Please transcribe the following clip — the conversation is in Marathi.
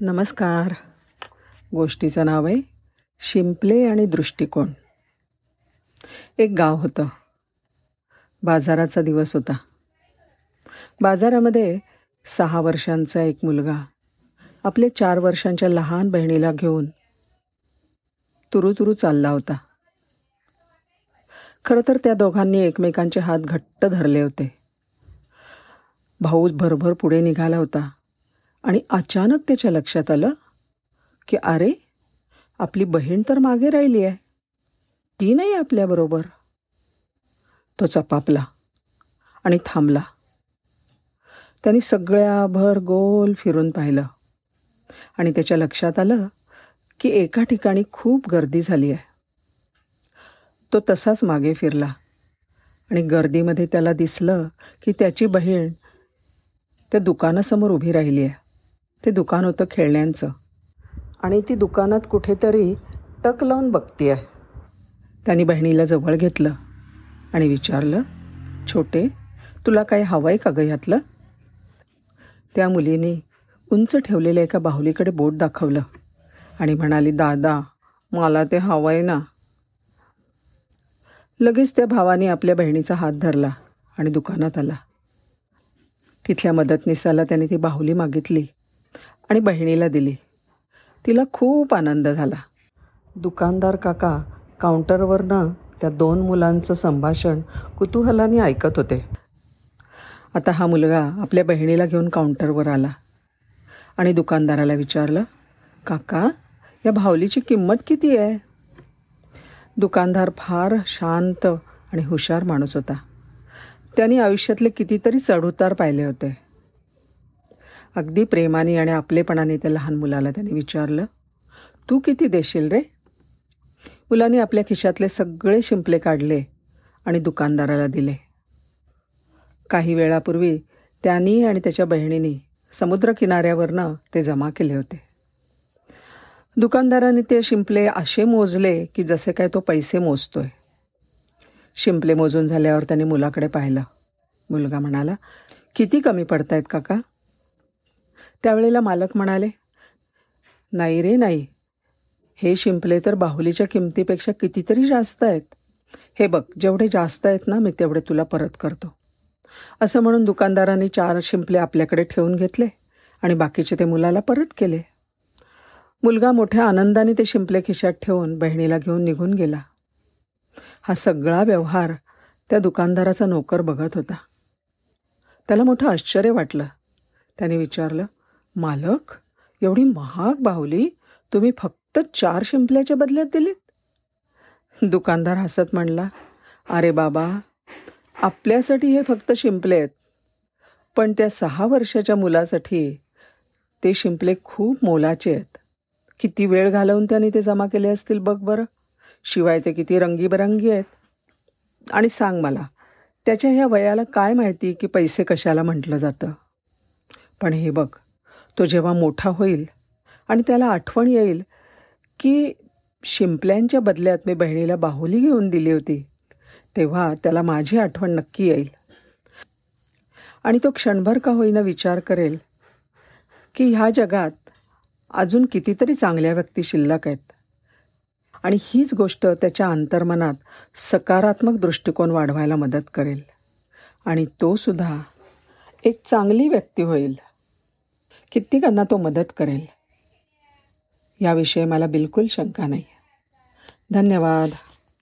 नमस्कार. गोष्टीचं नाव आहे शिंपले आणि दृष्टिकोन. एक गाव होतं. बाजाराचा दिवस होता. बाजारामध्ये सहा वर्षांचा एक मुलगा आपल्या चार वर्षांच्या लहान बहिणीला घेऊन तुरु तुरू चालला होता. खरं तर त्या दोघांनी एकमेकांचे हात घट्ट धरले होते. भाऊ भरभर पुढे निघाला होता. आणि अचानक त्याच्या लक्षात आलं की अरे आपली बहीण तर मागे राहिली आहे. ती नाही आपल्याबरोबर तो चपापला आणि थांबला. त्यांनी सगळ्याभर गोल फिरून पाहिलं. आणि त्याच्या लक्षात आलं की एका ठिकाणी खूप गर्दी झाली आहे. तो तसाच मागे फिरला. आणि गर्दीमध्ये त्याला दिसलं की त्याची बहीण त्या दुकानासमोर उभी राहिली आहे. ते दुकान होतं खेळण्यांचं. आणि ती दुकानात कुठेतरी टक लावून बघती आहे त्यांनी बहिणीला जवळ घेतलं आणि विचारलं छोटे तुला काय हवं आहे का गं ह्यातलं? त्या मुलीने उंच ठेवलेल्या एका बाहुलीकडे बोट दाखवलं आणि म्हणाली दादा मला ते हवं आहे ना. लगेच त्या भावाने आपल्या बहिणीचा हात धरला आणि दुकानात आला. तिथल्या मदतनीसाला त्याने ती बाहुली मागितली. आणि बहिणीला दिली. तिला खूप आनंद झाला. दुकानदार काका काउंटरवरनं त्या दोन मुलांचं संभाषण कुतूहलाने ऐकत होते. आता हा मुलगा आपल्या बहिणीला घेऊन काउंटरवर आला आणि दुकानदाराला विचारलं काका या भावलीची किंमत किती आहे? दुकानदार फार शांत आणि हुशार माणूस होता. त्यांनी आयुष्यातले कितीतरी चढउतार पाहिले होते. अगदी प्रेमाने आणि आपलेपणाने त्या लहान मुलाला त्याने विचारलं तू किती देशील रे? मुलाने आपल्या खिशातले सगळे शिंपले काढले आणि दुकानदाराला दिले. काही वेळापूर्वी त्यांनी आणि त्याच्या बहिणीने समुद्रकिनाऱ्यावरनं ते जमा केले होते. दुकानदाराने ते शिंपले असे मोजले की जसे काय तो पैसे मोजतोय. शिंपले मोजून झाल्यावर त्याने मुलाकडे पाहिलं. मुलगा म्हणाला किती कमी पडतायत काका? त्यावेळेला मालक म्हणाले नाही रे नाही. हे शिंपले तर बाहुलीच्या किमतीपेक्षा कितीतरी जास्त आहेत. हे बघ जेवढे जास्त आहेत ना मी तेवढे तुला परत करतो. असं म्हणून दुकानदारांनी चार शिंपले आपल्याकडे ठेवून घेतले आणि बाकीचे ते मुलाला परत केले. मुलगा मोठ्या आनंदाने ते शिंपले खिशात ठेवून बहिणीला घेऊन निघून गेला. हा सगळा व्यवहार त्या दुकानदाराचा नोकर बघत होता. त्याला मोठं आश्चर्य वाटलं. त्याने विचारलं मालक एवढी महाग बाहुली तुम्ही फक्त चार शिंपल्याच्या बदल्यात दिलीत? दुकानदार हसत म्हणला अरे बाबा आपल्यासाठी हे फक्त शिंपले आहेत. पण त्या सहा वर्षाच्या मुलासाठी ते शिंपले खूप मोलाचे आहेत. किती वेळ घालवून त्यांनी ते जमा केले असतील बघ बरं. शिवाय ते किती रंगीबरंगी आहेत. आणि सांग मला त्याच्या ह्या वयाला काय माहिती की पैसे कशाला म्हटलं जातं? पण हे बघ तो जेव्हा मोठा होईल आणि त्याला आठवण येईल की शिंपल्यांच्या बदल्यात मी बहिणीला बाहुली घेऊन दिली होती तेव्हा त्याला माझी आठवण नक्की येईल. आणि तो क्षणभर का होईना विचार करेल की ह्या जगात अजून कितीतरी चांगल्या व्यक्ती शिल्लक आहेत. आणि हीच गोष्ट त्याच्या अंतर्मनात सकारात्मक दृष्टिकोन वाढवायला मदत करेल. आणि तो सुद्धा एक चांगली व्यक्ती होईल. कित्येकांना तो मदत करेल. याविषयी मला बिलकुल शंका नाही. धन्यवाद.